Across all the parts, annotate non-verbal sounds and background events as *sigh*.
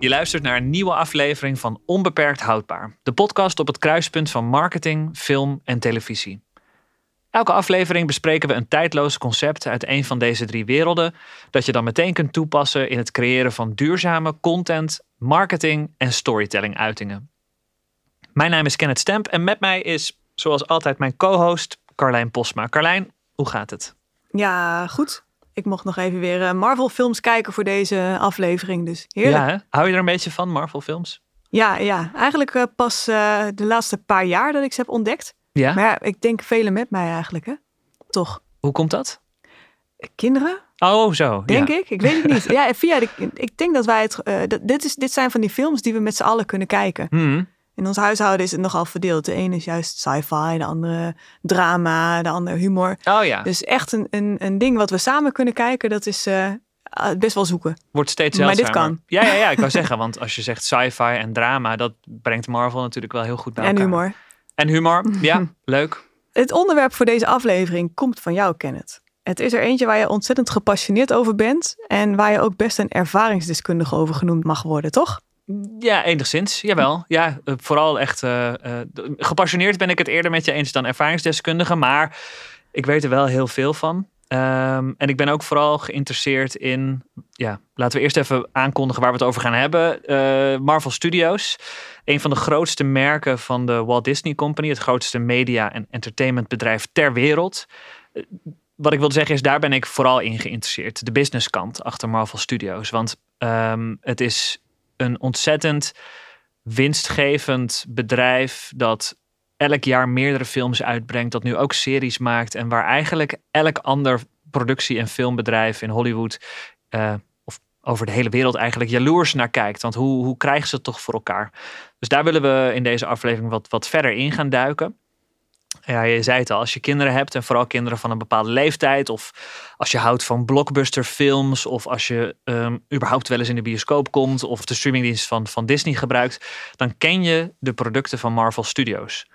Je luistert naar een nieuwe aflevering van Onbeperkt Houdbaar, de podcast op het kruispunt van marketing, film en televisie. Elke aflevering bespreken we een tijdloos concept uit een van deze drie werelden, dat je dan meteen kunt toepassen in het creëren van duurzame content, marketing en storytelling uitingen. Mijn naam is Kenneth Stemp en met mij is, zoals altijd, mijn co-host Carlijn Posma. Carlijn, hoe gaat het? Ja, goed. Ik mocht nog even weer eh, Marvel films kijken voor deze aflevering. Dus heerlijk. Ja, hè? hou je er een beetje van, Marvel films? Ja, ja. eigenlijk uh, pas uh, de laatste paar jaar dat ik ze heb ontdekt. Ja? Maar ja, ik denk velen met mij eigenlijk, hè? Toch? Hoe komt dat? Kinderen? Oh, zo. Denk ja. ik. Ik weet het niet. *laughs* ja, via de, ik denk dat wij het. Uh, dit, is, dit zijn van die films die we met z'n allen kunnen kijken. Hmm. In ons huishouden is het nogal verdeeld. De ene is juist sci-fi, de andere drama, de andere humor. Oh ja. Dus echt een, een, een ding wat we samen kunnen kijken, dat is uh, best wel zoeken. Wordt steeds Maar dit kan. Ja, ja, ja, ik wou *laughs* zeggen, want als je zegt sci-fi en drama, dat brengt Marvel natuurlijk wel heel goed bij En elkaar. humor. En humor, *laughs* ja, leuk. Het onderwerp voor deze aflevering komt van jou, Kenneth. Het is er eentje waar je ontzettend gepassioneerd over bent en waar je ook best een ervaringsdeskundige over genoemd mag worden, toch? Ja, enigszins. Jawel. Ja, uh, vooral echt uh, uh, gepassioneerd ben ik het eerder met je eens dan ervaringsdeskundige. Maar ik weet er wel heel veel van. Um, en ik ben ook vooral geïnteresseerd in. Ja, laten we eerst even aankondigen waar we het over gaan hebben. Marvel Studios. Een van de grootste merken van de Walt Disney Company. Het grootste media- en entertainmentbedrijf ter wereld. Wat ik wil zeggen is, daar ben ik vooral in geïnteresseerd. De businesskant achter Marvel Studios. Want um, het is een ontzettend winstgevend bedrijf dat elk jaar meerdere films uitbrengt, dat nu ook series maakt en waar eigenlijk elk ander productie- en filmbedrijf in Hollywood uh, of over de hele wereld eigenlijk jaloers naar kijkt. Want hoe, hoe krijgen ze het toch voor elkaar? Dus daar willen we in deze aflevering wat, wat verder in gaan duiken. Ja, je zei het al, als je kinderen hebt en vooral kinderen van een bepaalde leeftijd, of als je houdt van blockbusterfilms, of als je um, überhaupt wel eens in de bioscoop komt, of de streamingdienst van, van Disney gebruikt, dan ken je de producten van Marvel Studios.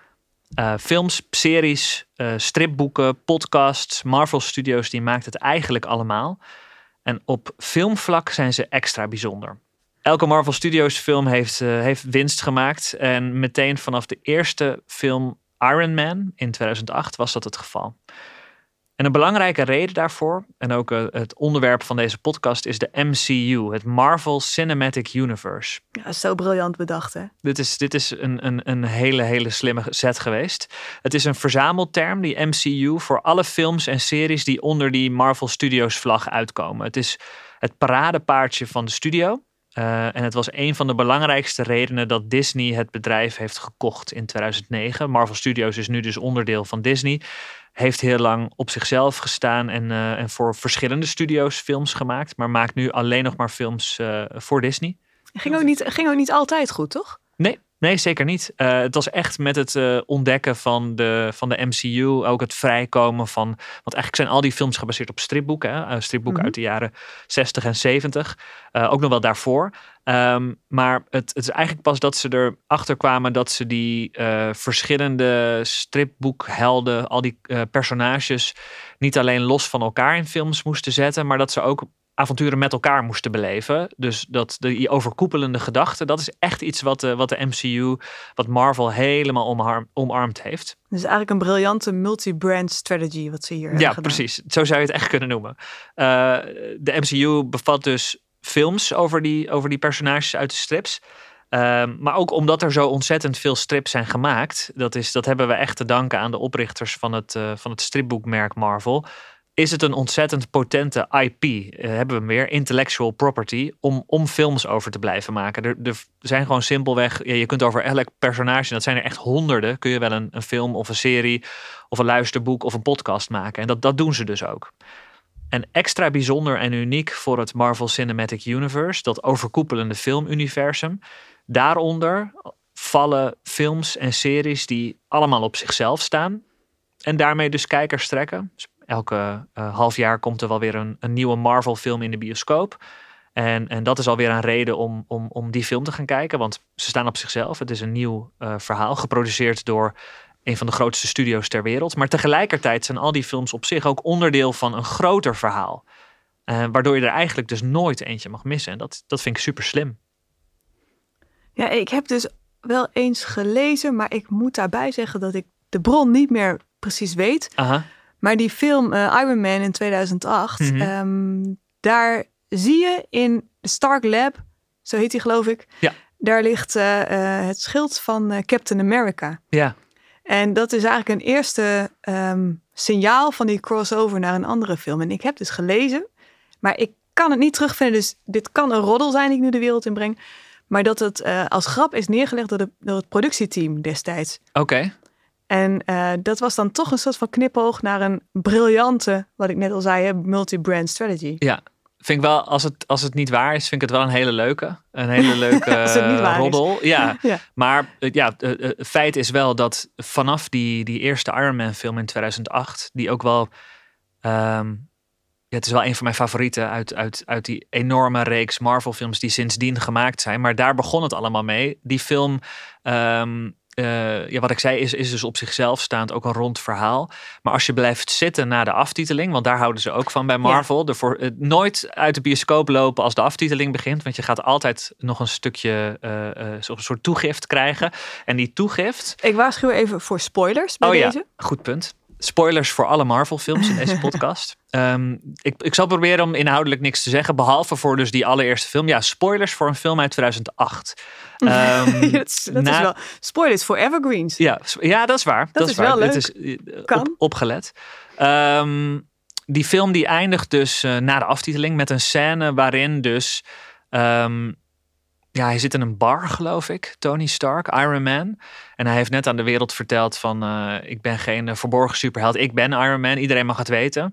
Uh, films, series, uh, stripboeken, podcasts, Marvel Studios, die maakt het eigenlijk allemaal. En op filmvlak zijn ze extra bijzonder. Elke Marvel Studios film heeft, uh, heeft winst gemaakt. En meteen vanaf de eerste film Iron Man in 2008 was dat het geval. En een belangrijke reden daarvoor, en ook uh, het onderwerp van deze podcast, is de MCU, het Marvel Cinematic Universe. Ja, zo briljant bedacht, hè? Dit is, dit is een, een, een hele, hele slimme set geweest. Het is een verzamelterm, die MCU, voor alle films en series die onder die Marvel Studios vlag uitkomen. Het is het paradepaardje van de studio. Uh, en het was een van de belangrijkste redenen dat Disney het bedrijf heeft gekocht in 2009. Marvel Studios is nu dus onderdeel van Disney. Heeft heel lang op zichzelf gestaan en, uh, en voor verschillende studio's films gemaakt. Maar maakt nu alleen nog maar films uh, voor Disney. Ging ook, niet, ging ook niet altijd goed, toch? Nee, Nee, zeker niet. Uh, het was echt met het uh, ontdekken van de, van de MCU, ook het vrijkomen van. Want eigenlijk zijn al die films gebaseerd op stripboeken. Hè? Uh, stripboeken mm -hmm. uit de jaren 60 en 70. ook nog wel daarvoor. Um, maar het, het, is eigenlijk pas dat ze erachter kwamen dat ze die verschillende stripboekhelden, al die personages, niet alleen los van elkaar in films moesten zetten, maar dat ze ook avonturen met elkaar moesten beleven. Dus dat die overkoepelende gedachte, dat is echt iets wat de, wat de MCU, wat Marvel helemaal omarm, omarmd heeft. Dus eigenlijk een briljante multi-brand strategy wat ze hier Ja, precies. Zo zou je het echt kunnen noemen. Uh, de MCU bevat dus films over die, over die personages uit de strips. Uh, maar ook omdat er zo ontzettend veel strips zijn gemaakt, dat, is, dat hebben we echt te danken aan de oprichters van het, uh, van het stripboekmerk Marvel is het een ontzettend potente IP, uh, hebben we hem weer, intellectual property, om, om films over te blijven maken. Er, er zijn gewoon simpelweg, ja, je kunt over elk personage, dat zijn er echt honderden, kun je wel een, een film of een serie of een luisterboek of een podcast maken. En dat, dat doen ze dus ook. En extra bijzonder en uniek voor het Marvel Cinematic Universe, dat overkoepelende filmuniversum, daaronder vallen films en series die allemaal op zichzelf staan, en daarmee dus kijkers trekken. Elke uh, half jaar komt er wel weer een, een nieuwe Marvel film in de bioscoop. En, en dat is alweer een reden om, om, om die film te gaan kijken. Want ze staan op zichzelf. Het is een nieuw uh, verhaal, geproduceerd door een van de grootste studio's ter wereld. Maar tegelijkertijd zijn al die films op zich ook onderdeel van een groter verhaal. Uh, waardoor je er eigenlijk dus nooit eentje mag missen. En dat, dat vind ik super slim. Ja, ik heb dus wel eens gelezen, maar ik moet daarbij zeggen dat ik de bron niet meer precies weet. Aha. Maar die film uh, Iron Man in 2008, Mhm. ehm, daar zie je in de Stark Lab, zo heet die geloof ik, Ja. daar ligt eh, eh, het schild van eh, Captain America. Ja, En dat is eigenlijk een eerste ehm, signaal van die crossover naar een andere film. En ik heb dus gelezen, maar ik kan het niet terugvinden. Dus dit kan een roddel zijn die ik nu de wereld inbreng. Maar dat het eh, als grap is neergelegd door, de, door het productieteam destijds. oké. En eh, dat was dan toch een soort van knipoog naar een briljante, wat ik net al zei, multi-brand strategy. Ja, vind ik wel, als het, als het niet waar is, vind ik het wel een hele leuke. Een hele *laughs* leuke het is. roddel. Ja, *laughs* Ja. maar eh, ja, eh, eh, feit is wel dat vanaf die, die eerste Iron Man film in 2008, die ook wel... ehm, ja, het is wel een van mijn favorieten uit, uit, uit die enorme reeks Marvel films die sindsdien gemaakt zijn. Maar daar begon het allemaal mee. Die film... ehm, eh, ja, wat ik zei, is, is dus op zichzelf staand ook een rond verhaal. Maar als je blijft zitten na de aftiteling, want daar houden ze ook van bij Marvel. Ervoor, eh, nooit uit de bioscoop lopen als de aftiteling begint. Want je gaat altijd nog een stukje, eh, eh, zo'n soort toegift krijgen. En die toegift, Ik waarschuw even voor spoilers bij Oh ja. deze. goed punt. Spoilers voor alle Marvel films in deze *laughs* podcast. Ehm, ik, ik zal proberen om inhoudelijk niks te zeggen, behalve voor dus die allereerste film. Ja, spoilers voor een film uit 2008. *laughs* Ehm, dat is, dat na- is wel spoilers voor evergreens. Ja, ja, dat is waar. Dat, is waar. wel Dit leuk. is eh, Kan. Op, opgelet. Ehm, die film die eindigt dus eh, na de aftiteling met een scène waarin dus... ja, hij zit in een bar, geloof ik. Tony Stark, Iron Man. En hij heeft net aan de wereld verteld van... eh, ik ben geen eh, verborgen superheld. Ik ben Iron Man. Iedereen mag het weten.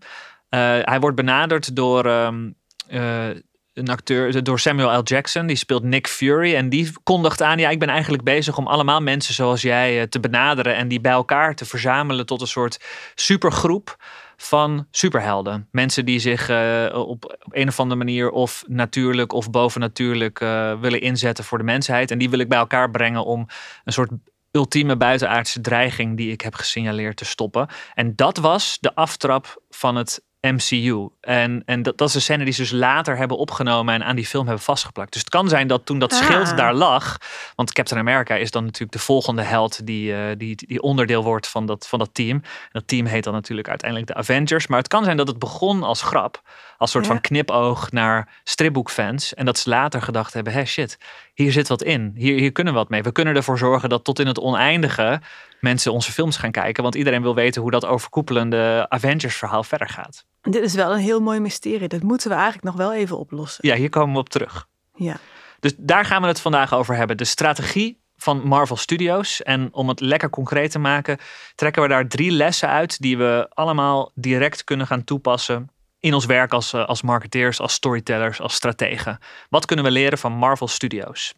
Eh, hij wordt benaderd door... ehm, eh, een acteur, door Samuel L. Jackson, die speelt Nick Fury. En die kondigt aan, ja, ik ben eigenlijk bezig om allemaal mensen zoals jij te benaderen en die bij elkaar te verzamelen tot een soort supergroep van superhelden. Mensen die zich eh, op, op een of andere manier of natuurlijk of bovennatuurlijk eh, willen inzetten voor de mensheid. En die wil ik bij elkaar brengen om een soort ultieme buitenaardse dreiging die ik heb gesignaleerd te stoppen. En dat was de aftrap van het MCU. En, en dat, dat is een scène die ze dus later hebben opgenomen en aan die film hebben vastgeplakt. Dus het kan zijn dat toen dat schild Ah. daar lag, want Captain America is dan natuurlijk de volgende held die, eh, die, die onderdeel wordt van dat, van dat team. En dat team heet dan natuurlijk uiteindelijk de Avengers. Maar het kan zijn dat het begon als grap, als soort Ja. van knipoog naar stripboekfans. En dat ze later gedacht hebben, hé shit, hier zit wat in. Hier, hier kunnen we wat mee. We kunnen ervoor zorgen dat tot in het oneindige mensen onze films gaan kijken. Want iedereen wil weten hoe dat overkoepelende Avengers verhaal verder gaat. Dit is wel een heel mooi mysterie. Dat moeten we eigenlijk nog wel even oplossen. Ja, hier komen we op terug. Ja. Dus daar gaan we het vandaag over hebben. De strategie van Marvel Studios. En om het lekker concreet te maken, trekken we daar drie lessen uit die we allemaal direct kunnen gaan toepassen in ons werk als, eh, als marketeers, als storytellers, als strategen. Wat kunnen we leren van Marvel Studios?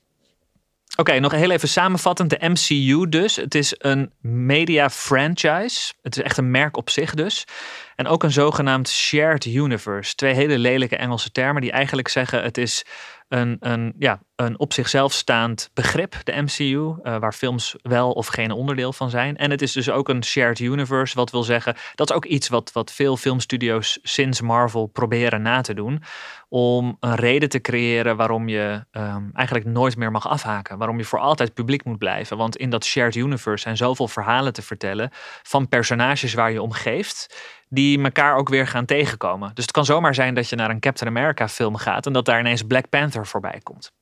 Oké, nog heel even samenvattend. De MCU dus. Het is een media franchise. Het is echt een merk op zich dus. En ook een zogenaamd shared universe. Twee hele lelijke Engelse termen die eigenlijk zeggen het is een, een, ja, een op zichzelf staand begrip, de MCU, eh, waar films wel of geen onderdeel van zijn. En het is dus ook een shared universe, wat wil zeggen, dat is ook iets wat, wat veel filmstudio's sinds Marvel proberen na te doen, om een reden te creëren waarom je ehm, eigenlijk nooit meer mag afhaken, waarom je voor altijd publiek moet blijven. Want in dat shared universe zijn zoveel verhalen te vertellen van personages waar je om geeft, die elkaar ook weer gaan tegenkomen. Dus het kan zomaar zijn dat je naar een Captain America film gaat en dat daar ineens Black Panther voorbij komt.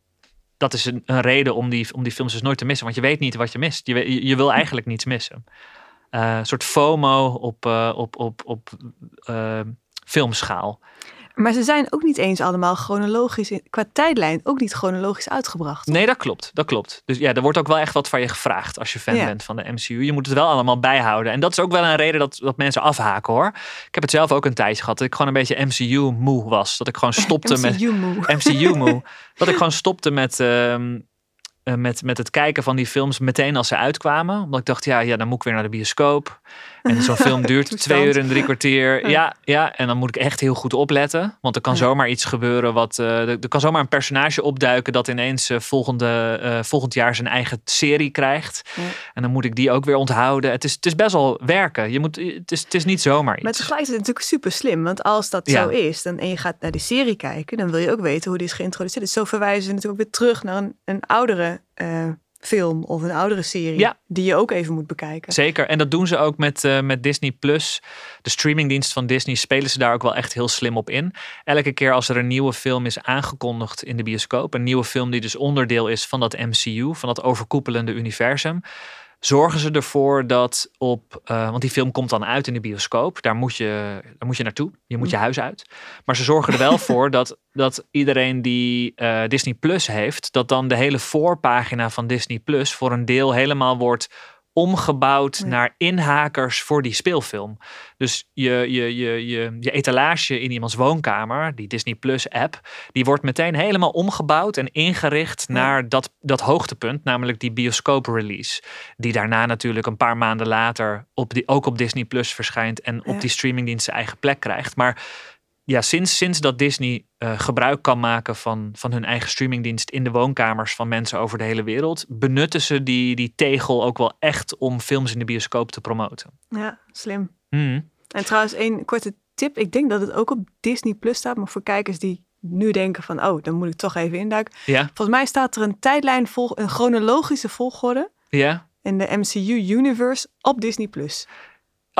Dat is een, een reden om die, om die films dus nooit te missen, want je weet niet wat je mist. Je, je wil eigenlijk niets missen. Eh, een soort FOMO op, eh, op, op, op eh, filmschaal. Maar ze zijn ook niet eens allemaal chronologisch, in- qua tijdlijn, ook niet chronologisch uitgebracht. Nee, dat klopt. Dat klopt. Dus ja, er wordt ook wel echt wat van je gevraagd als je fan Ja. bent van de MCU. Je moet het wel allemaal bijhouden. En dat is ook wel een reden dat, dat mensen afhaken hoor. Ik heb het zelf ook een tijdje gehad dat ik gewoon een beetje MCU moe was. Dat ik gewoon *laughs* stopte met MCU moe. *laughs* MCU *laughs* moe. dat ik gewoon stopte met, ehm, eh, met, met het kijken van die films meteen als ze uitkwamen. Omdat ik dacht, ja, ja dan moet ik weer naar de bioscoop. En zo'n film duurt *laughs* twee uur en drie kwartier. Ja. Ja, en dan moet ik echt heel goed opletten. Want er kan zomaar iets gebeuren. Wat, eh, er kan zomaar een personage opduiken dat ineens eh, volgende, eh, volgend jaar zijn eigen serie krijgt. Ja. En dan moet ik die ook weer onthouden. Het is, het is best wel werken. Je moet, het, is, het is niet zomaar iets. Maar tegelijkertijd natuurlijk super slim. Want als dat Ja. zo is dan, en je gaat naar die serie kijken, dan wil je ook weten hoe die is geïntroduceerd. Dus zo verwijzen ze natuurlijk ook weer terug naar een, een oudere film of een oudere serie. Ja. Die je ook even moet bekijken. Zeker. En dat doen ze ook met, eh, met Disney Plus. De streamingdienst van Disney spelen ze daar ook wel echt heel slim op in. Elke keer als er een nieuwe film is aangekondigd in de bioscoop, een nieuwe film die dus onderdeel is van dat MCU, van dat overkoepelende universum. Zorgen ze ervoor dat op, eh, want die film komt dan uit in de bioscoop, daar moet je, daar moet je naartoe, je moet je huis uit. Maar ze zorgen er wel *laughs* voor dat, dat iedereen die eh, Disney Plus heeft, dat dan de hele voorpagina van Disney Plus voor een deel helemaal wordt omgebouwd Ja. naar inhakers voor die speelfilm. Dus je, je, je, je, je etalage in iemands woonkamer, die Disney Plus app, die wordt meteen helemaal omgebouwd en ingericht Ja. naar dat, dat hoogtepunt, namelijk die bioscoop release. Die daarna natuurlijk een paar maanden later op die, ook op Disney Plus verschijnt en op die streamingdienst zijn eigen plek krijgt. Maar ja, sinds, sinds dat Disney eh, gebruik kan maken van, van hun eigen streamingdienst in de woonkamers van mensen over de hele wereld, benutten ze die, die tegel ook wel echt om films in de bioscoop te promoten. Ja, slim. Hmm. En trouwens, één korte tip. Ik denk dat het ook op Disney Plus staat. Maar voor kijkers die nu denken van, oh, dan moet ik toch even induiken. Ja, Volgens mij staat er een tijdlijn, vol, een chronologische volgorde ja. in de MCU Universe op Disney Plus.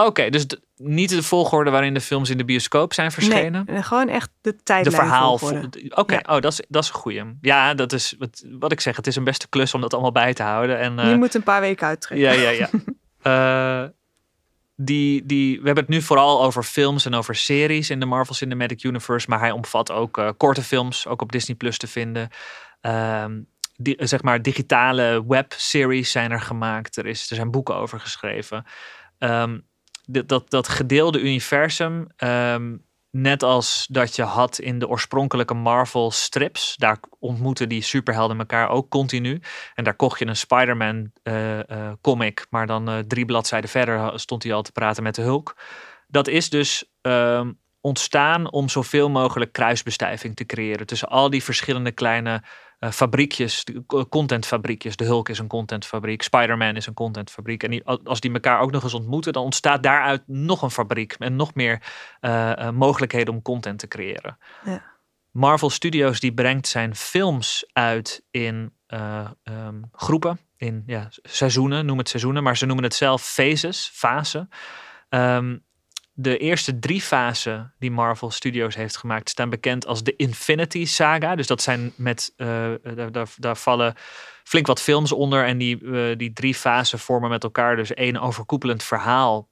Oké, dus niet de volgorde waarin de films in de bioscoop zijn verschenen. Nee, gewoon echt de De tijdlijn verhaal. volgorde. Oké, Ja. oh, dat is, dat is een goeie. Ja, dat is wat, wat ik zeg. Het is een beste klus om dat allemaal bij te houden. En, eh, Je moet een paar weken uittrekken. Ja, ja, ja. *laughs* Eh, die, die, we hebben het nu vooral over films en over series in de Marvel Cinematic Universe. Maar hij omvat ook eh, korte films, ook op Disney Plus te vinden. Ehm, die, eh, zeg maar digitale webseries zijn er gemaakt. Er, is, er zijn boeken over geschreven. Ehm, dat, dat gedeelde universum, ehm, net als dat je had in de oorspronkelijke Marvel strips, daar ontmoeten die superhelden elkaar ook continu. En daar kocht je een Spider-Man eh, eh, comic, maar dan eh, drie bladzijden verder stond hij al te praten met de Hulk. Dat is dus ehm, ontstaan om zoveel mogelijk kruisbestuiving te creëren tussen al die verschillende kleine eh, fabriekjes, co- contentfabriekjes. De Hulk is een contentfabriek, Spider-Man is een contentfabriek. En die, als die elkaar ook nog eens ontmoeten, dan ontstaat daaruit nog een fabriek en nog meer eh, eh, mogelijkheden om content te creëren. Ja. Marvel Studios die brengt zijn films uit in eh, ehm, groepen, in ja, seizoenen, noem het seizoenen, maar ze noemen het zelf phases, fasen. Ehm, de eerste drie fasen die Marvel Studios heeft gemaakt staan bekend als de Infinity Saga. Dus dat zijn met, eh, daar, daar, daar vallen flink wat films onder en die, eh, die drie fasen vormen met elkaar dus één overkoepelend verhaal.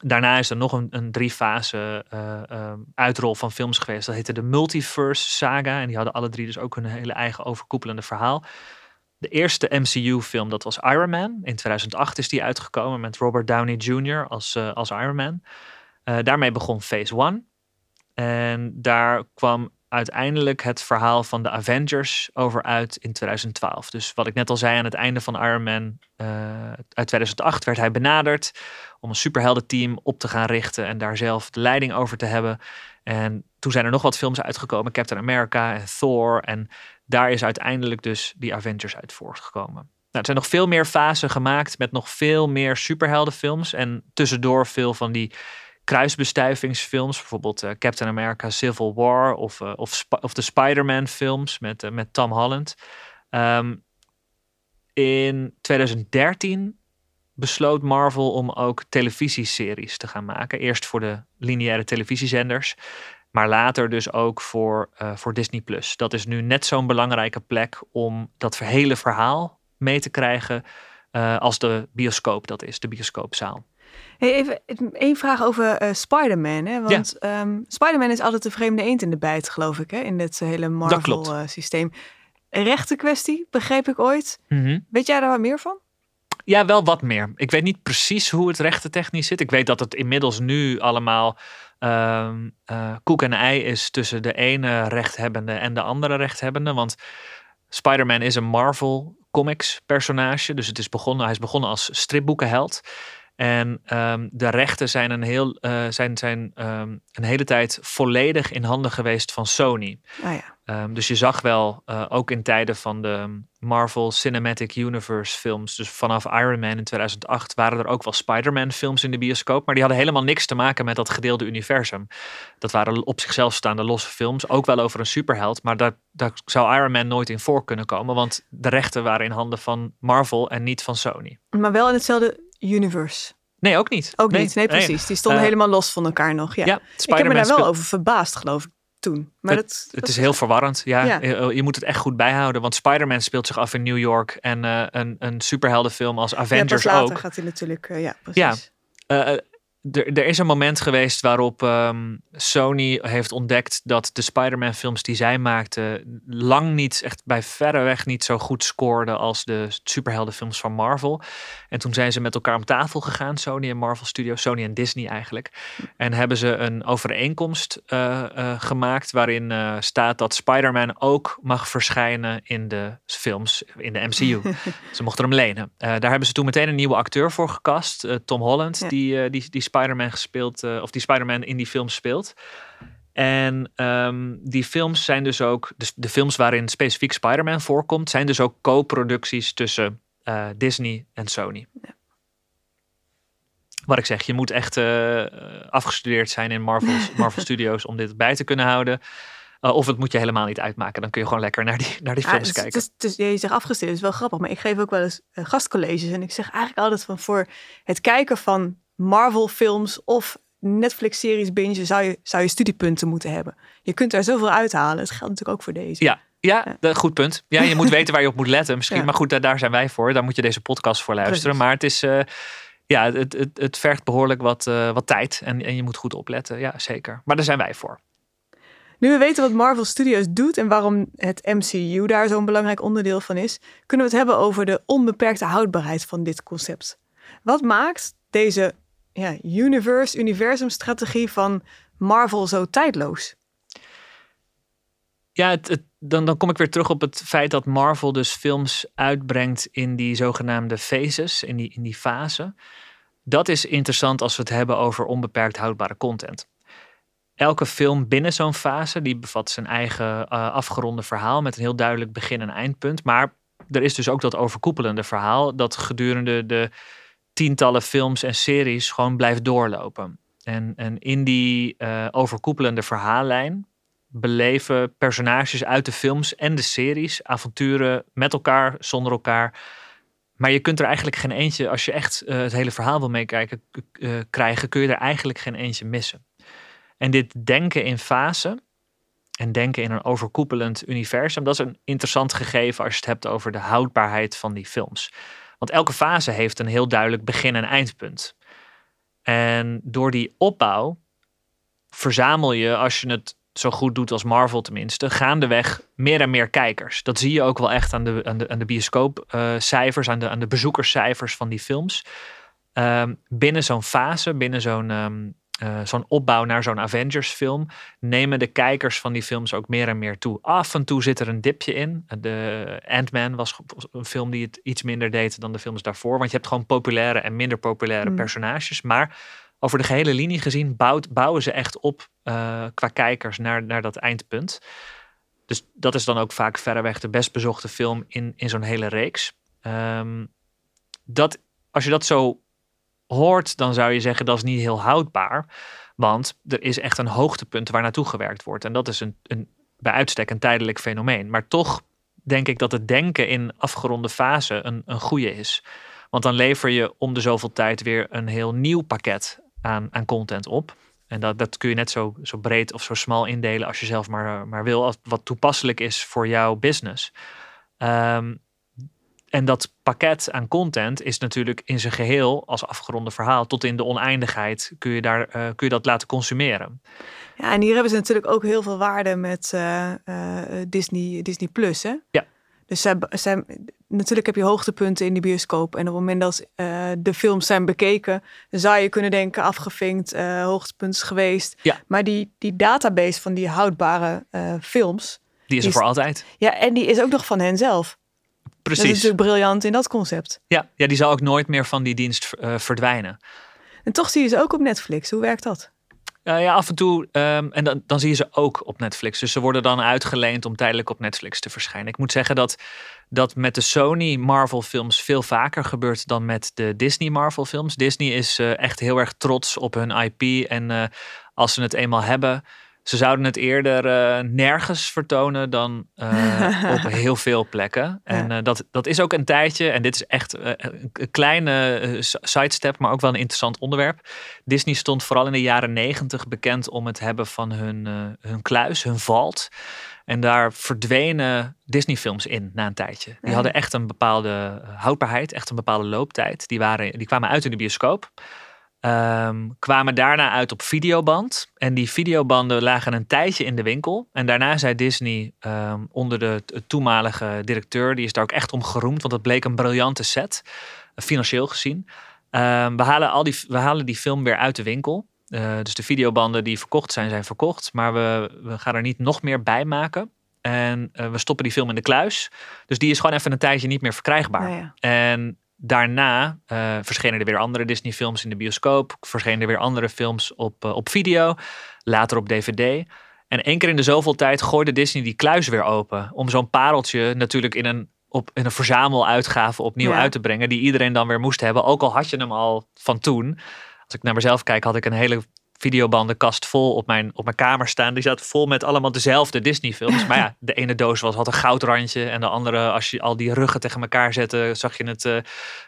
Daarna is er nog een, een drie fase eh, uitrol van films geweest. Dat heette de Multiverse Saga. En die hadden alle drie dus ook hun hele eigen overkoepelende verhaal. De eerste MCU-film, dat was Iron Man. In 2008 is die uitgekomen met Robert Downey Jr. als, eh, als Iron Man. Eh, daarmee begon Phase 1. En daar kwam uiteindelijk het verhaal van de Avengers over uit in 2012. Dus wat ik net al zei aan het einde van Iron Man eh, uit 2008 werd hij benaderd om een superheldenteam op te gaan richten en daar zelf de leiding over te hebben. En toen zijn er nog wat films uitgekomen, Captain America en Thor. En daar is uiteindelijk dus die Avengers uit voortgekomen. Nou, er zijn nog veel meer fasen gemaakt met nog veel meer superheldenfilms. En tussendoor veel van die kruisbestuivingsfilms. Bijvoorbeeld eh, Captain America Civil War of, eh, of, of de Spider-Man films met, eh, met Tom Holland. Ehm, in 2013 besloot Marvel om ook televisieseries te gaan maken. Eerst voor de lineaire televisiezenders. Maar later dus ook voor, eh, voor Disney Plus. Dat is nu net zo'n belangrijke plek om dat hele verhaal mee te krijgen. eh, als de bioscoop dat is, de bioscoopzaal. Hey, even één vraag over eh Spider-Man. Hè? Want ehm, Spider-Man is altijd de vreemde eend in de bijt, geloof ik, hè? in dit hele. Marvel-systeem. Rechte kwestie, begreep ik ooit. Mhm. Weet jij daar wat meer van? Ja, wel wat meer. Ik weet niet precies hoe het rechten technisch zit. Ik weet dat het inmiddels nu allemaal eh, koek en ei is tussen de ene rechthebbende en de andere rechthebbende. Want Spider-Man is een Marvel Comics personage. Dus het is begonnen, hij is begonnen als stripboekenheld. En ehm, de rechten zijn, een, heel, eh, zijn, zijn ehm, een hele tijd volledig in handen geweest van Sony. Ah ja. Ehm, dus je zag wel, eh, ook in tijden van de Marvel Cinematic Universe films, dus vanaf Iron Man in 2008 waren er ook wel Spider-Man films in de bioscoop, maar die hadden helemaal niks te maken met dat gedeelde universum. Dat waren op zichzelf staande losse films, ook wel over een superheld, maar daar, daar zou Iron Man nooit in voor kunnen komen, want de rechten waren in handen van Marvel en niet van Sony. Maar wel in hetzelfde universe. Nee, ook niet. Ook niet, nee precies. Die stonden Eh, helemaal los van elkaar nog. Ja. Ja, ik heb me daar wel over verbaasd, geloof ik, toen. Maar het, dat, het is heel verwarrend. Ja, Ja. Je, je moet het echt goed bijhouden. Want Spider-Man speelt zich af in New York. En eh, een, een superheldenfilm als ja, Avengers pas later ook. gaat hij natuurlijk, eh, ja, precies. Eh, eh, er, is een moment geweest waarop ehm, Sony heeft ontdekt dat de Spider-Man films die zij maakten lang niet, echt bij verre weg niet zo goed scoorden als de superheldenfilms van Marvel. En toen zijn ze met elkaar om tafel gegaan, Sony en Marvel Studios, Sony en Disney eigenlijk. En hebben ze een overeenkomst eh, gemaakt waarin eh, staat dat Spider-Man ook mag verschijnen in de films in de MCU. *laughs* ze mochten hem lenen. Daar hebben ze toen meteen een nieuwe acteur voor gecast, eh, Tom Holland, Ja. die, die, die Spider-Man gespeeld, eh, of die Spider-Man in die film speelt. En ehm, die films zijn dus ook, dus de films waarin specifiek Spider-Man voorkomt, zijn dus ook co-producties tussen eh, Disney en Sony. Wat ik zeg, je moet echt eh, afgestudeerd zijn in Marvel, *laughs* Marvel Studios om dit bij te kunnen houden. Of het moet je helemaal niet uitmaken. Dan kun je gewoon lekker naar die, naar die Ja, films het kijken. het ja, je zegt afgestudeerd, is wel grappig. Maar ik geef ook wel eens gastcolleges. En ik zeg eigenlijk altijd van voor het kijken van Marvel films of Netflix-series bingen zou je, zou je studiepunten moeten hebben. Je kunt daar zoveel uithalen. Het geldt natuurlijk ook voor deze. Ja, ja, de- goed punt. Ja, je moet *laughs* weten waar je op moet letten misschien. Ja. Maar goed, daar, daar zijn wij voor. Daar moet je deze podcast voor luisteren. Precies. Maar het is... eh, ja, het, het, het vergt behoorlijk wat, eh, wat tijd. En, en je moet goed opletten. Ja, zeker. Maar daar zijn wij voor. Nu we weten wat Marvel Studios doet en waarom het MCU daar zo'n belangrijk onderdeel van is, kunnen we het hebben over de onbeperkte houdbaarheid van dit concept. Wat maakt deze ja, universe, universumstrategie van Marvel zo tijdloos? Ja, het, dan, dan kom ik weer terug op het feit dat Marvel dus films uitbrengt in die zogenaamde phases, in die, in die fase. Dat is interessant als we het hebben over onbeperkt houdbare content. Elke film binnen zo'n fase, die bevat zijn eigen eh, afgeronde verhaal met een heel duidelijk begin- en eindpunt. Maar er is dus ook dat overkoepelende verhaal dat gedurende de tientallen films en series gewoon blijft doorlopen. En, en in die eh, overkoepelende verhaallijn beleven personages uit de films en de series avonturen met elkaar, zonder elkaar. Maar je kunt er eigenlijk geen eentje, als je echt eh, het hele verhaal wil meekijken, eh, krijgen, kun je er eigenlijk geen eentje missen. En dit denken in fase en denken in een overkoepelend universum, dat is een interessant gegeven als je het hebt over de houdbaarheid van die films. Want elke fase heeft een heel duidelijk begin- en eindpunt. En door die opbouw verzamel je, als je het zo goed doet als Marvel tenminste, gaandeweg meer en meer kijkers. Dat zie je ook wel echt aan de, aan de, bioscoopcijfers, aan, de, aan de bezoekerscijfers van die films. Ehm, binnen zo'n fase, binnen zo'n ehm, eh, zo'n opbouw naar zo'n Avengers film, nemen de kijkers van die films ook meer en meer toe. Af en toe zit er een dipje in. De Ant-Man was een film die het iets minder deed dan de films daarvoor. Want je hebt gewoon populaire en minder populaire Mm. personages. Maar over de gehele linie gezien bouwt, bouwen ze echt op eh, qua kijkers naar, naar dat eindpunt. Dus dat is dan ook vaak verreweg de best bezochte film in, in zo'n hele reeks. Ehm, dat, als je dat zo hoort, dan zou je zeggen dat is niet heel houdbaar. Want er is echt een hoogtepunt waar naartoe gewerkt wordt. En dat is een, een, bij uitstek een tijdelijk fenomeen. Maar toch denk ik dat het denken in afgeronde fase een, een goede is. Want dan lever je om de zoveel tijd weer een heel nieuw pakket aan, aan content op. En dat, dat kun je net zo, zo breed of zo smal indelen als je zelf maar, maar wil. Als, wat toepasselijk is voor jouw business. Ehm, en dat pakket aan content is natuurlijk in zijn geheel als afgeronde verhaal tot in de oneindigheid kun je, daar, eh, kun je dat laten consumeren. Ja, en hier hebben ze natuurlijk ook heel veel waarde met eh, eh, Disney, Disney Plus, hè? Ja. Dus zij, zij, natuurlijk heb je hoogtepunten in de bioscoop. En op het moment dat de films zijn bekeken, zou je kunnen denken, afgevinkt, hoogtepunt is geweest. Ja. Maar die, die database van die houdbare films, Die is er Die is- voor altijd. ja, en die is ook nog van hen zelf. Precies. Dat is natuurlijk briljant in dat concept. Ja, ja, die zal ook nooit meer van die dienst eh, verdwijnen. En toch zie je ze ook op Netflix. Hoe werkt dat? Uh, ja, af en toe. Um, en dan, dan zie je ze ook op Netflix. Dus ze worden dan uitgeleend om tijdelijk op Netflix te verschijnen. Ik moet zeggen dat dat met de Sony Marvel films veel vaker gebeurt dan met de Disney Marvel films. Disney is uh, echt heel erg trots op hun IP. En als ze het eenmaal hebben, ze zouden het eerder uh, nergens vertonen dan uh, *laughs* op heel veel plekken. En uh, dat, dat is ook een tijdje, en dit is echt een kleine sidestep, maar ook wel een interessant onderwerp. Disney stond vooral in de jaren negentig bekend om het hebben van hun, hun kluis, hun vault. En daar verdwenen Disney-films in na een tijdje. Die hadden echt een bepaalde houdbaarheid, echt een bepaalde looptijd. Die, waren, die kwamen uit in de bioscoop. Um, kwamen daarna uit op videoband. En die videobanden lagen een tijdje in de winkel. En daarna zei Disney um, onder de toenmalige directeur, die is daar ook echt om geroemd, want het bleek een briljante set, financieel gezien. Um, we, halen al die, we halen die film weer uit de winkel. Uh, dus de videobanden die verkocht zijn, zijn verkocht. Maar we, we gaan er niet nog meer bij maken. En uh, we stoppen die film in de kluis. Dus die is gewoon even een tijdje niet meer verkrijgbaar. Ja. En daarna uh, verschenen er weer andere Disney-films in de bioscoop. Verschenen er weer andere films op, uh, op video. Later op DVD. En één keer in de zoveel tijd gooide Disney die kluis weer open. Om zo'n pareltje natuurlijk in een, op, in een verzameluitgave opnieuw Ja. uit te brengen. Die iedereen dan weer moest hebben. Ook al had je hem al van toen. Als ik naar mezelf kijk, had ik een hele videobandenkast vol op mijn, op mijn kamer staan. Die zat vol met allemaal dezelfde Disney-films. Maar ja, *laughs* de ene doos was, had een goudrandje. En de andere, als je al die ruggen tegen elkaar zette, zag je het eh,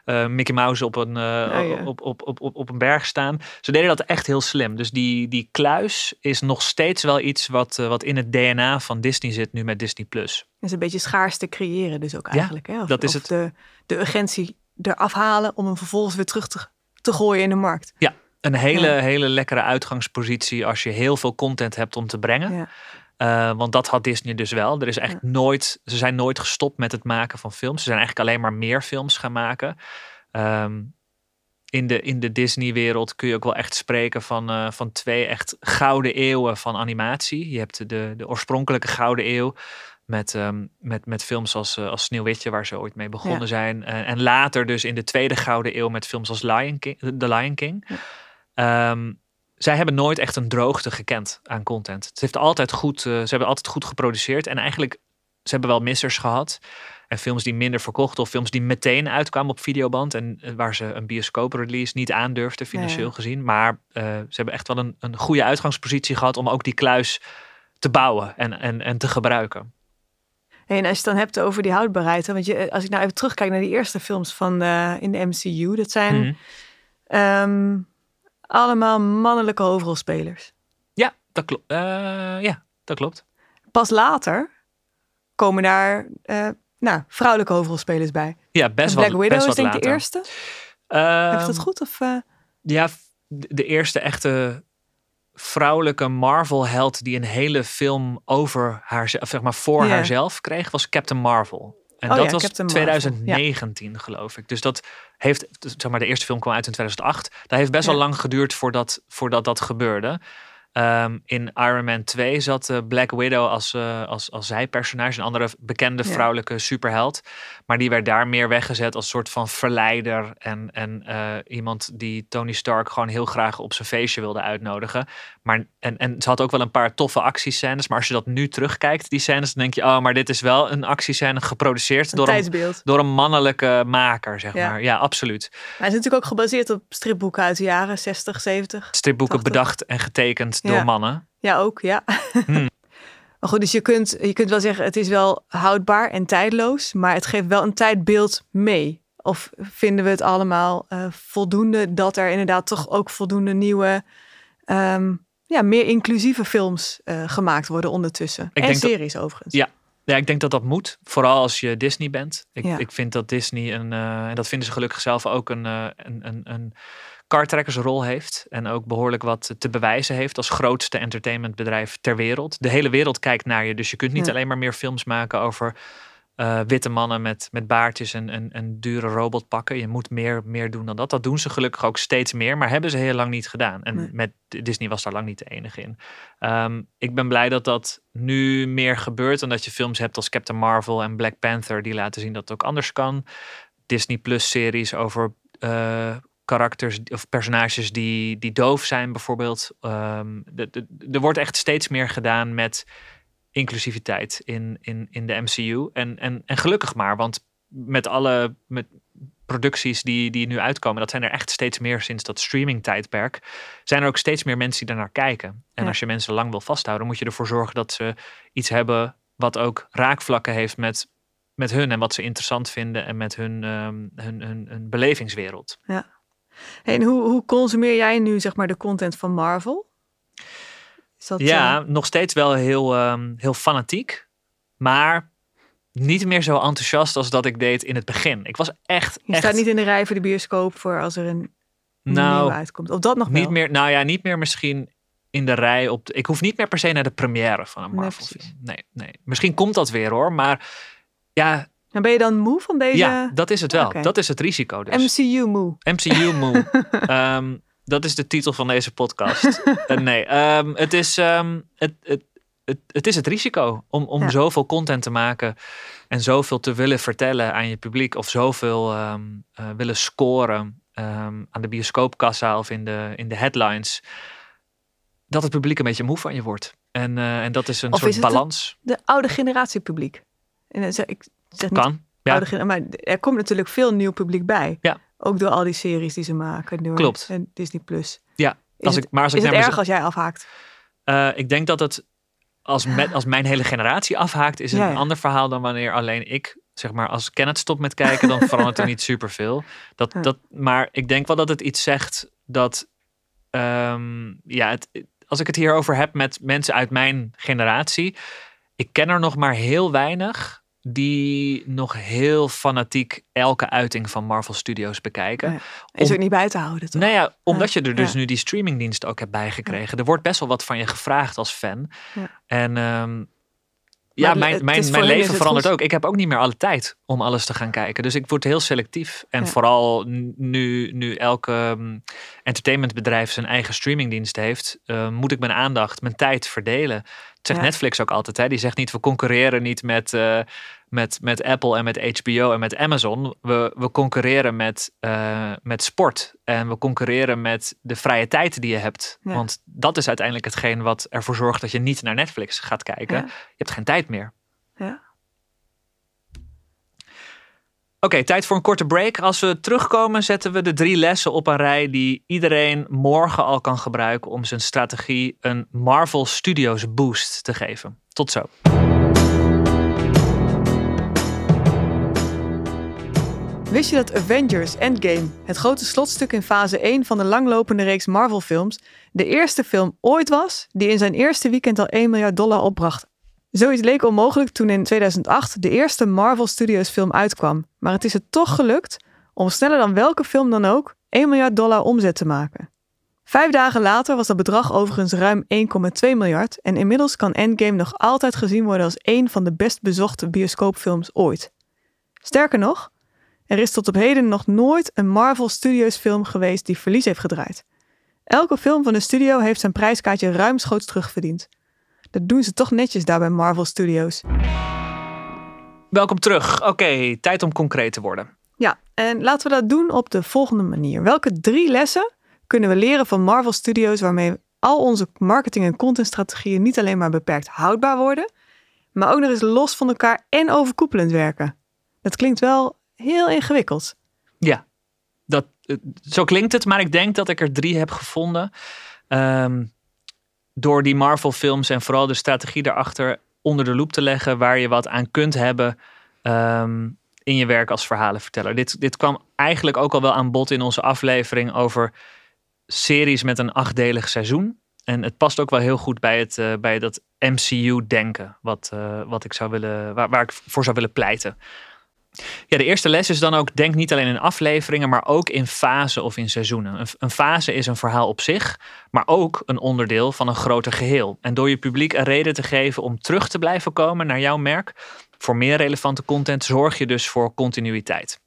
eh, Mickey Mouse op een, eh, Oh ja. op, op, op, op, op een berg staan. Ze deden dat echt heel slim. Dus die, die kluis is nog steeds wel iets wat, wat in het DNA van Disney zit nu met Disney+. Plus. Is een beetje schaars te creëren dus ook Ja, eigenlijk. hè? Of, dat is of het. De, de urgentie eraf halen om hem vervolgens weer terug te, te gooien in de markt. Een hele, Ja. hele lekkere uitgangspositie als je heel veel content hebt om te brengen. Ja. Uh, want dat had Disney dus wel. Er is echt nooit, ze zijn nooit gestopt met het maken van films. Ze zijn eigenlijk alleen maar meer films gaan maken. Um, in de, in de Disney-wereld kun je ook wel echt spreken van, uh, van twee echt gouden eeuwen van animatie. Je hebt de, de oorspronkelijke gouden eeuw met, um, met, met films als, uh, als Sneeuwwitje, waar ze ooit mee begonnen Ja. zijn. En, en later dus in de tweede gouden eeuw met films als Lion King, The Lion King. Um, zij hebben nooit echt een droogte gekend aan content. Het heeft altijd goed, uh, ze hebben altijd goed geproduceerd. En eigenlijk, ze hebben wel missers gehad. En films die minder verkochten. Of films die meteen uitkwamen op videoband. En uh, waar ze een bioscoop-release niet aandurfden, financieel gezien. Maar uh, ze hebben echt wel een, een goede uitgangspositie gehad om ook die kluis te bouwen en, en, en te gebruiken. En als je het dan hebt over die houdbaarheid. Want je, als ik nou even terugkijk naar die eerste films van uh, in de MCU. Dat zijn Mhm. um, allemaal mannelijke hoofdrolspelers. Ja, dat klopt. Uh, ja, dat klopt. Pas later komen daar uh, nou, vrouwelijke hoofdrolspelers bij. Ja, best Black wel Widow best is denk ik de eerste. Uh, Heb je dat goed? Of, uh... Ja, de eerste echte vrouwelijke Marvel-held die een hele film over haar, zeg maar voor haarzelf kreeg, was Captain Marvel. En Oh dat ja, was Captain Marvel, 2019, geloof ik. Dus dat heeft, zeg maar, de eerste film kwam uit in 2008. Dat heeft best wel lang geduurd voordat, voordat dat gebeurde. Um, in Iron Man 2 zat uh, Black Widow als, uh, als, als zijpersonage, een andere bekende Ja. vrouwelijke superheld. Maar die werd daar meer weggezet als soort van verleider. En, en uh, iemand die Tony Stark gewoon heel graag op zijn feestje wilde uitnodigen. Maar, en, en ze had ook wel een paar toffe actiescènes. Maar als je dat nu terugkijkt, die scènes, dan denk je, oh, maar dit is wel een actiescène geproduceerd Een door een, door een mannelijke maker, zeg Ja. maar. Ja, absoluut. Maar het is natuurlijk ook gebaseerd op stripboeken uit de jaren 60, 70. Stripboeken 80. bedacht en getekend door mannen. Ja, ook, ja. Hmm. Maar goed, dus je kunt, je kunt wel zeggen, het is wel houdbaar en tijdloos, maar het geeft wel een tijdbeeld mee. Of vinden we het allemaal uh, voldoende dat er inderdaad toch ook voldoende nieuwe, um, ja, meer inclusieve films uh, gemaakt worden ondertussen? Ik en dat- series overigens. Ja. Ja, ik denk dat dat moet. Vooral als je Disney bent. Ik, Ja. ik vind dat Disney, een, uh, en dat vinden ze gelukkig zelf ook, een, een, een, een kartrekkersrol heeft. En ook behoorlijk wat te bewijzen heeft als grootste entertainmentbedrijf ter wereld. De hele wereld kijkt naar je. Dus je kunt niet Ja. alleen maar meer films maken over eh, witte mannen met, met baardjes en, en, en dure robotpakken. Je moet meer, meer doen dan dat. Dat doen ze gelukkig ook steeds meer, maar hebben ze heel lang niet gedaan. En Nee. met Disney was daar lang niet de enige in. Ehm, ik ben blij dat dat nu meer gebeurt. En dat je films hebt als Captain Marvel en Black Panther. Die laten zien dat het ook anders kan. Disney Plus series over eh, karakters of personages die, die doof zijn bijvoorbeeld. Ehm, de- de- er wordt echt steeds meer gedaan met inclusiviteit in, in, in de MCU. En, en, en gelukkig maar, want met alle met producties die, die nu uitkomen, dat zijn er echt steeds meer sinds dat streaming tijdperk, zijn er ook steeds meer mensen die daarnaar kijken. En Ja. als je mensen lang wil vasthouden, moet je ervoor zorgen dat ze iets hebben wat ook raakvlakken heeft met, met hun en wat ze interessant vinden en met hun, ehm, hun, hun, hun belevingswereld. Hey, en hoe, hoe consumeer jij nu zeg maar de content van Marvel? Is dat, Ja, eh, nog steeds wel heel, ehm, heel fanatiek. Maar niet meer zo enthousiast als dat ik deed in het begin. Ik was echt. je echt staat niet in de rij voor de bioscoop voor als er een nou, nieuwe uitkomt. Of dat nog wel? niet meer, nou ja, niet meer misschien in de rij op. De, ik hoef niet meer per se naar de première van een Nee, Marvel precies. film. Nee, nee. Misschien komt dat weer hoor. Maar ja, En ben je dan moe van deze ja dat is het wel. Dat is het risico. Dus. MCU moe? MCU moe. *laughs* Ehm, dat is de titel van deze podcast. *laughs* Eh, nee, ehm, het, is, ehm, het, het, het, het is het risico om, om Ja. zoveel content te maken en zoveel te willen vertellen aan je publiek of zoveel eh, willen scoren aan de bioscoopkassa of in de, in de headlines, dat het publiek een beetje moe van je wordt. En, eh, en dat is een Of soort is balans. De oude generatie publiek. En dan zeg, ik niet Kan. Ja, oude maar er komt natuurlijk veel nieuw publiek bij. Ja. Ook door al die series die ze maken. Door Klopt. En Disney Plus. ja. Is Als het, ik, maar als ik is het naar erg als jij afhaakt? Eh, ik denk dat het als, met, als mijn hele generatie afhaakt, is het Ja, een ander verhaal dan wanneer alleen ik, zeg maar, als Kenneth stopt met kijken, dan verandert er *laughs* niet superveel. Dat, Ja. dat, maar ik denk wel dat het iets zegt dat, ehm, ja, het, als ik het hierover heb met mensen uit mijn generatie, ik ken er nog maar heel weinig die nog heel fanatiek elke uiting van Marvel Studios bekijken. Ja. Is Om- ook niet bij te houden, toch? Nou ja, omdat je er dus Ja. nu die streamingdienst ook hebt bijgekregen. Er wordt best wel wat van je gevraagd als fan. Ja. En ehm, ja, mijn, mijn, mijn leven verandert goed. ook. Ik heb ook niet meer alle tijd om alles te gaan kijken. Dus ik word heel selectief. En Ja. vooral nu, nu elke ehm, entertainmentbedrijf zijn eigen streamingdienst heeft, eh, moet ik mijn aandacht, mijn tijd verdelen. Zegt Ja. Netflix ook altijd. Hè? Die zegt niet, we concurreren niet met, eh, met, met Apple en met HBO en met Amazon. We, we concurreren met, eh, met sport. En we concurreren met de vrije tijd die je hebt. Ja. Want dat is uiteindelijk hetgeen wat ervoor zorgt dat je niet naar Netflix gaat kijken. Ja. Je hebt geen tijd meer. Ja. Oké, tijd voor een korte break. Als we terugkomen, zetten we de drie lessen op een rij die iedereen morgen al kan gebruiken om zijn strategie een Marvel Studios boost te geven. Tot zo. Wist je dat Avengers Endgame, het grote slotstuk in fase 1 van de langlopende reeks Marvel-films, de eerste film ooit was die in zijn eerste weekend al 1 miljard dollar opbracht? Zoiets leek onmogelijk toen in 2008 de eerste Marvel Studios film uitkwam, maar het is het toch gelukt om sneller dan welke film dan ook 1 miljard dollar omzet te maken. Vijf dagen later was dat bedrag overigens ruim 1,2 miljard en inmiddels kan Endgame nog altijd gezien worden als een van de best bezochte bioscoopfilms ooit. Sterker nog, er is tot op heden nog nooit een Marvel Studios film geweest die verlies heeft gedraaid. Elke film van de studio heeft zijn prijskaartje ruimschoots terugverdiend. Dat doen ze toch netjes daar bij Marvel Studios. Welkom terug. Oké, tijd om concreet te worden. Ja, en laten we dat doen op de volgende manier. Welke drie lessen kunnen we leren van Marvel Studios waarmee al onze marketing- en contentstrategieën niet alleen maar beperkt houdbaar worden, maar ook nog eens los van elkaar en overkoepelend werken? Dat klinkt wel heel ingewikkeld. Ja, dat, eh, zo klinkt het, maar ik denk dat ik er drie heb gevonden. Ehm, door die Marvel-films en vooral de strategie daarachter onder de loep te leggen, waar je wat aan kunt hebben ehm, in je werk als verhalenverteller. Dit, dit kwam eigenlijk ook al wel aan bod in onze aflevering over series met een achtdelig seizoen. En het past ook wel heel goed bij, het, eh, bij dat MCU-denken, wat, eh, wat ik zou willen, waar, waar ik voor zou willen pleiten. Ja, de eerste les is dan ook, denk niet alleen in afleveringen, maar ook in fasen of in seizoenen. Een, een fase is een verhaal op zich, maar ook een onderdeel van een groter geheel. En door je publiek een reden te geven om terug te blijven komen naar jouw merk, voor meer relevante content zorg je dus voor continuïteit.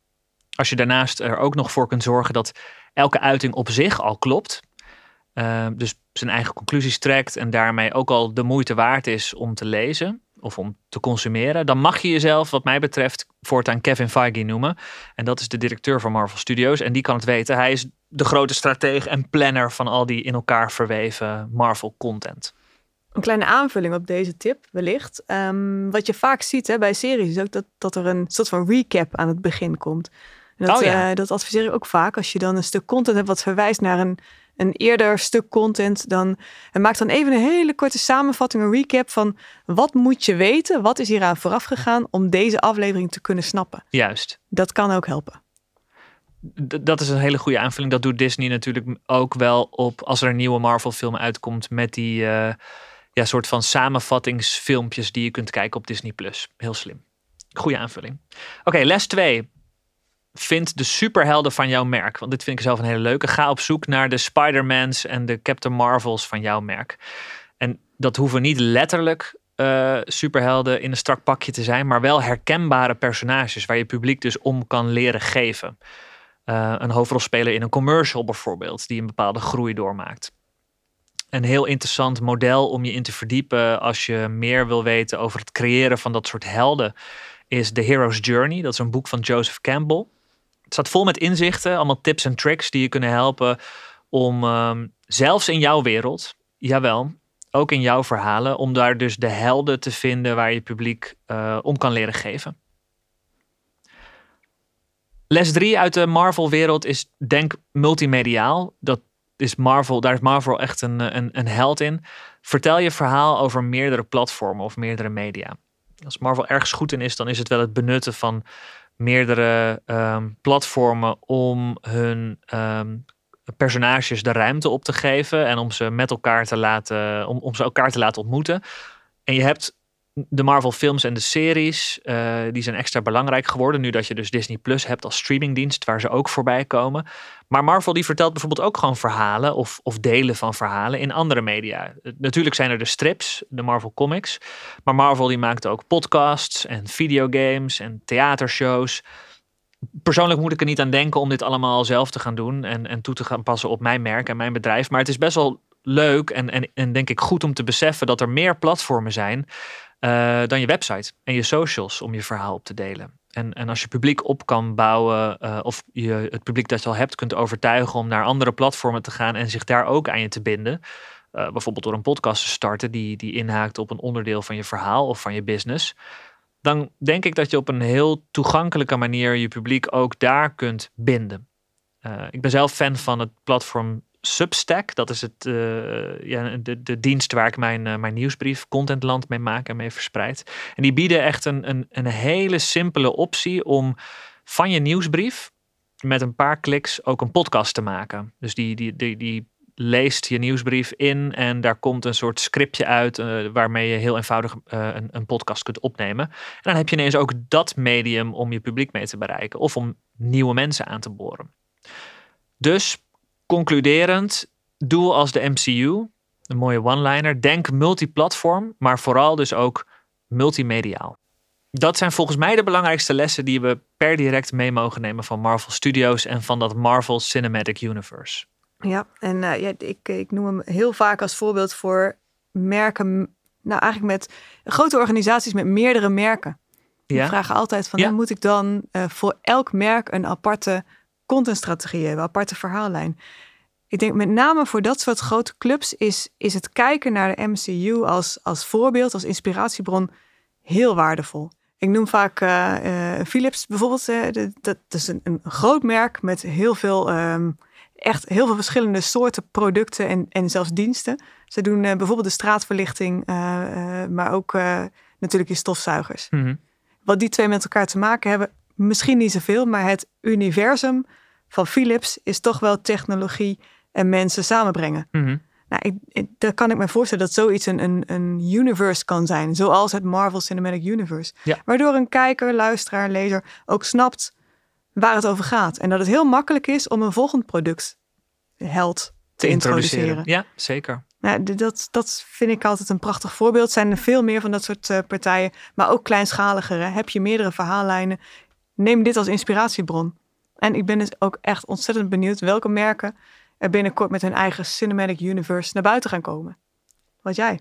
Als je daarnaast er ook nog voor kunt zorgen dat elke uiting op zich al klopt, uh, dus zijn eigen conclusies trekt en daarmee ook al de moeite waard is om te lezen of om te consumeren, dan mag je jezelf, wat mij betreft, voortaan Kevin Feige noemen. En dat is de directeur van Marvel Studios. En die kan het weten. Hij is de grote stratege en planner van al die in elkaar verweven Marvel content. Een kleine aanvulling op deze tip, wellicht. Um, wat je vaak ziet hè, bij series is ook dat, dat er een soort van recap aan het begin komt. dat, oh ja. uh, dat adviseer ik ook vaak. Als je dan een stuk content hebt wat verwijst naar een een eerder stuk content, dan en maak dan even een hele korte samenvatting, een recap van wat moet je weten, wat is hieraan vooraf gegaan om deze aflevering te kunnen snappen. Juist. Dat kan ook helpen. dat is een hele goede aanvulling. Dat doet Disney natuurlijk ook wel op als er een nieuwe Marvel film uitkomt met die uh, ja, soort van samenvattingsfilmpjes die je kunt kijken op Disney Plus. Heel slim. Goede aanvulling. Oké, les 2 vind de superhelden van jouw merk. Want dit vind ik zelf een hele leuke. Ga op zoek naar de Spider-Mans en de Captain Marvels van jouw merk. En dat hoeven niet letterlijk uh, superhelden in een strak pakje te zijn, maar wel herkenbare personages waar je publiek dus om kan leren geven. Uh, een hoofdrolspeler in een commercial bijvoorbeeld, die een bepaalde groei doormaakt. Een heel interessant model om je in te verdiepen als je meer wil weten over het creëren van dat soort helden, is The Hero's Journey. Dat is een boek van Joseph Campbell. Staat vol met inzichten, allemaal tips en tricks die je kunnen helpen om um, zelfs in jouw wereld, jawel, ook in jouw verhalen, om daar dus de helden te vinden waar je publiek uh, om kan leren geven. Les 3 uit de Marvel-wereld is denk multimediaal. Dat is Marvel, daar is Marvel echt een, een, een held in. Vertel je verhaal over meerdere platformen of meerdere media. Als Marvel ergens goed in is, dan is het wel het benutten van meerdere um, platformen om hun um, personages de ruimte op te geven en om ze met elkaar te laten, om, om ze elkaar te laten ontmoeten. En je hebt de Marvel films en de series, uh, die zijn extra belangrijk geworden. Nu dat je dus Disney Plus hebt als streamingdienst, waar ze ook voorbij komen. Maar Marvel die vertelt bijvoorbeeld ook gewoon verhalen of, of delen van verhalen in andere media. Natuurlijk zijn er de strips, de Marvel Comics. Maar Marvel die maakt ook podcasts en videogames en theatershows. Persoonlijk moet ik er niet aan denken om dit allemaal zelf te gaan doen en, en toe te gaan passen op mijn merk en mijn bedrijf. Maar het is best wel leuk en, en, en denk ik goed om te beseffen dat er meer platformen zijn uh, dan je website en je socials om je verhaal op te delen. En, en als je publiek op kan bouwen, uh, of je het publiek dat je al hebt kunt overtuigen om naar andere platformen te gaan en zich daar ook aan je te binden. Uh, bijvoorbeeld door een podcast te starten die, die inhaakt op een onderdeel van je verhaal of van je business. Dan denk ik dat je op een heel toegankelijke manier je publiek ook daar kunt binden. ik ben zelf fan van het platform Substack. Dat is het, uh, ja, de, de dienst waar ik mijn, uh, mijn nieuwsbrief Contentland mee maak en mee verspreid. En die bieden echt een, een, een hele simpele optie om van je nieuwsbrief met een paar kliks ook een podcast te maken. Dus die, die, die, die leest je nieuwsbrief in en daar komt een soort scriptje uit uh, waarmee je heel eenvoudig een, een podcast kunt opnemen. En dan heb je ineens ook dat medium om je publiek mee te bereiken of om nieuwe mensen aan te boren. Dus concluderend, doe als de MCU, een mooie one-liner. Denk multiplatform, maar vooral dus ook multimediaal. Dat zijn volgens mij de belangrijkste lessen die we per direct mee mogen nemen van Marvel Studios en van dat Marvel Cinematic Universe. Ja, en uh, ja, ik, ik noem hem heel vaak als voorbeeld voor merken, nou eigenlijk met grote organisaties met meerdere merken. Die ja. vragen altijd van, ja. moet ik dan uh, voor elk merk een aparte contentstrategie hebben, aparte verhaallijn. Ik denk met name voor dat soort grote clubs is, is het kijken naar de MCU als, als voorbeeld, als inspiratiebron heel waardevol. Ik noem vaak uh, uh, Philips bijvoorbeeld. Uh, dat, dat, is een, een, groot merk met heel veel, um, echt heel veel verschillende soorten producten en, en zelfs diensten. Ze doen bijvoorbeeld de straatverlichting, maar ook natuurlijk je stofzuigers. Mm -hmm. Wat die twee met elkaar te maken hebben, misschien niet zoveel, maar het universum van Philips is toch wel technologie en mensen samenbrengen. Mm -hmm. nou, ik, daar kan ik me voorstellen dat zoiets een, een, een universe kan zijn, zoals het Marvel Cinematic Universe. Ja. Waardoor een kijker, luisteraar, lezer ook snapt waar het over gaat. En dat het heel makkelijk is om een volgend product held te, te introduceren. Ja, zeker. Ja, dat, dat vind ik altijd een prachtig voorbeeld. Zijn er veel meer van dat soort uh, partijen, maar ook kleinschaligere. Heb je meerdere verhaallijnen? Neem dit als inspiratiebron. En ik ben dus ook echt ontzettend benieuwd welke merken er binnenkort met hun eigen cinematic universe naar buiten gaan komen. Wat jij?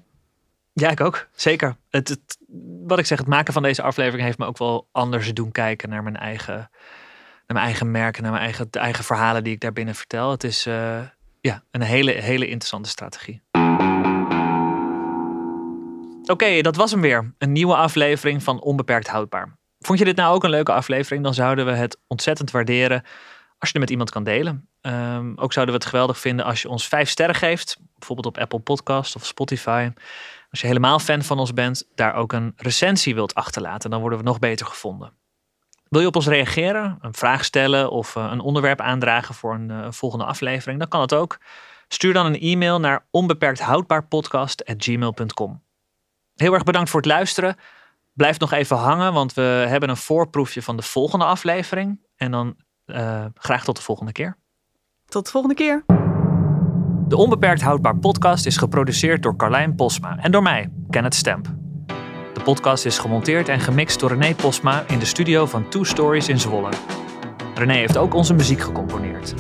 Ja, ik ook. Zeker. Het, wat ik zeg, het maken van deze aflevering heeft me ook wel anders doen kijken naar mijn eigen, naar mijn eigen merken, naar mijn eigen, de eigen verhalen die ik daarbinnen vertel. Het is uh, ja, een hele, hele interessante strategie. Oké, dat was hem weer. Een nieuwe aflevering van Onbeperkt Houdbaar. Vond je dit nou ook een leuke aflevering? Dan zouden we het ontzettend waarderen als je het met iemand kan delen. Um, ook zouden we het geweldig vinden als je ons vijf sterren geeft. Bijvoorbeeld op Apple Podcast of Spotify. Als je helemaal fan van ons bent, daar ook een recensie wilt achterlaten. Dan worden we nog beter gevonden. Wil je op ons reageren, een vraag stellen of uh, een onderwerp aandragen voor een uh, volgende aflevering? Dan kan het ook. Stuur dan een e-mail naar onbeperkthoudbaarpodcast.gmail.com. Heel erg bedankt voor het luisteren. Blijf nog even hangen, want we hebben een voorproefje van de volgende aflevering. En dan uh, graag tot de volgende keer. Tot de volgende keer. De Onbeperkt Houdbaar podcast is geproduceerd door Carlijn Posma en door mij, Kenneth Stemp. De podcast is gemonteerd en gemixt door René Posma in de studio van Two Stories in Zwolle. René heeft ook onze muziek gecomponeerd.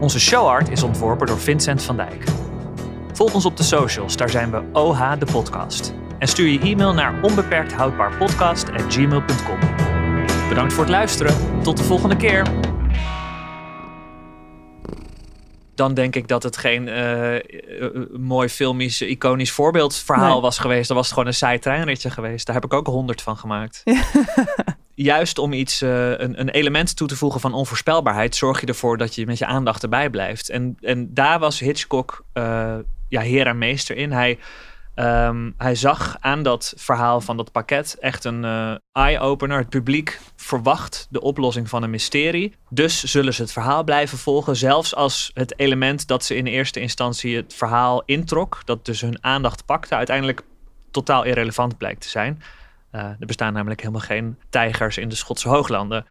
Onze showart is ontworpen door Vincent van Dijk. Volg ons op de socials, daar zijn we OH de podcast. En stuur je e-mail naar onbeperkthoudbaarpodcast.gmail.com. Bedankt voor het luisteren. Tot de volgende keer dan denk ik dat het geen uh, mooi filmisch, iconisch voorbeeldverhaal was geweest. Dan was het gewoon een saai treinritje geweest. Daar heb ik ook honderd van gemaakt. *laughs* Juist om iets, uh, een, een, element toe te voegen van onvoorspelbaarheid, zorg je ervoor dat je met je aandacht erbij blijft. En, en daar was Hitchcock ja, heer en meester in. Hij Um, hij zag aan dat verhaal van dat pakket echt een uh, eye-opener. Het publiek verwacht de oplossing van een mysterie. Dus zullen ze het verhaal blijven volgen. Zelfs als het element dat ze in eerste instantie het verhaal introk, dat dus hun aandacht pakte, uiteindelijk totaal irrelevant blijkt te zijn. Uh, er bestaan namelijk helemaal geen tijgers in de Schotse hooglanden.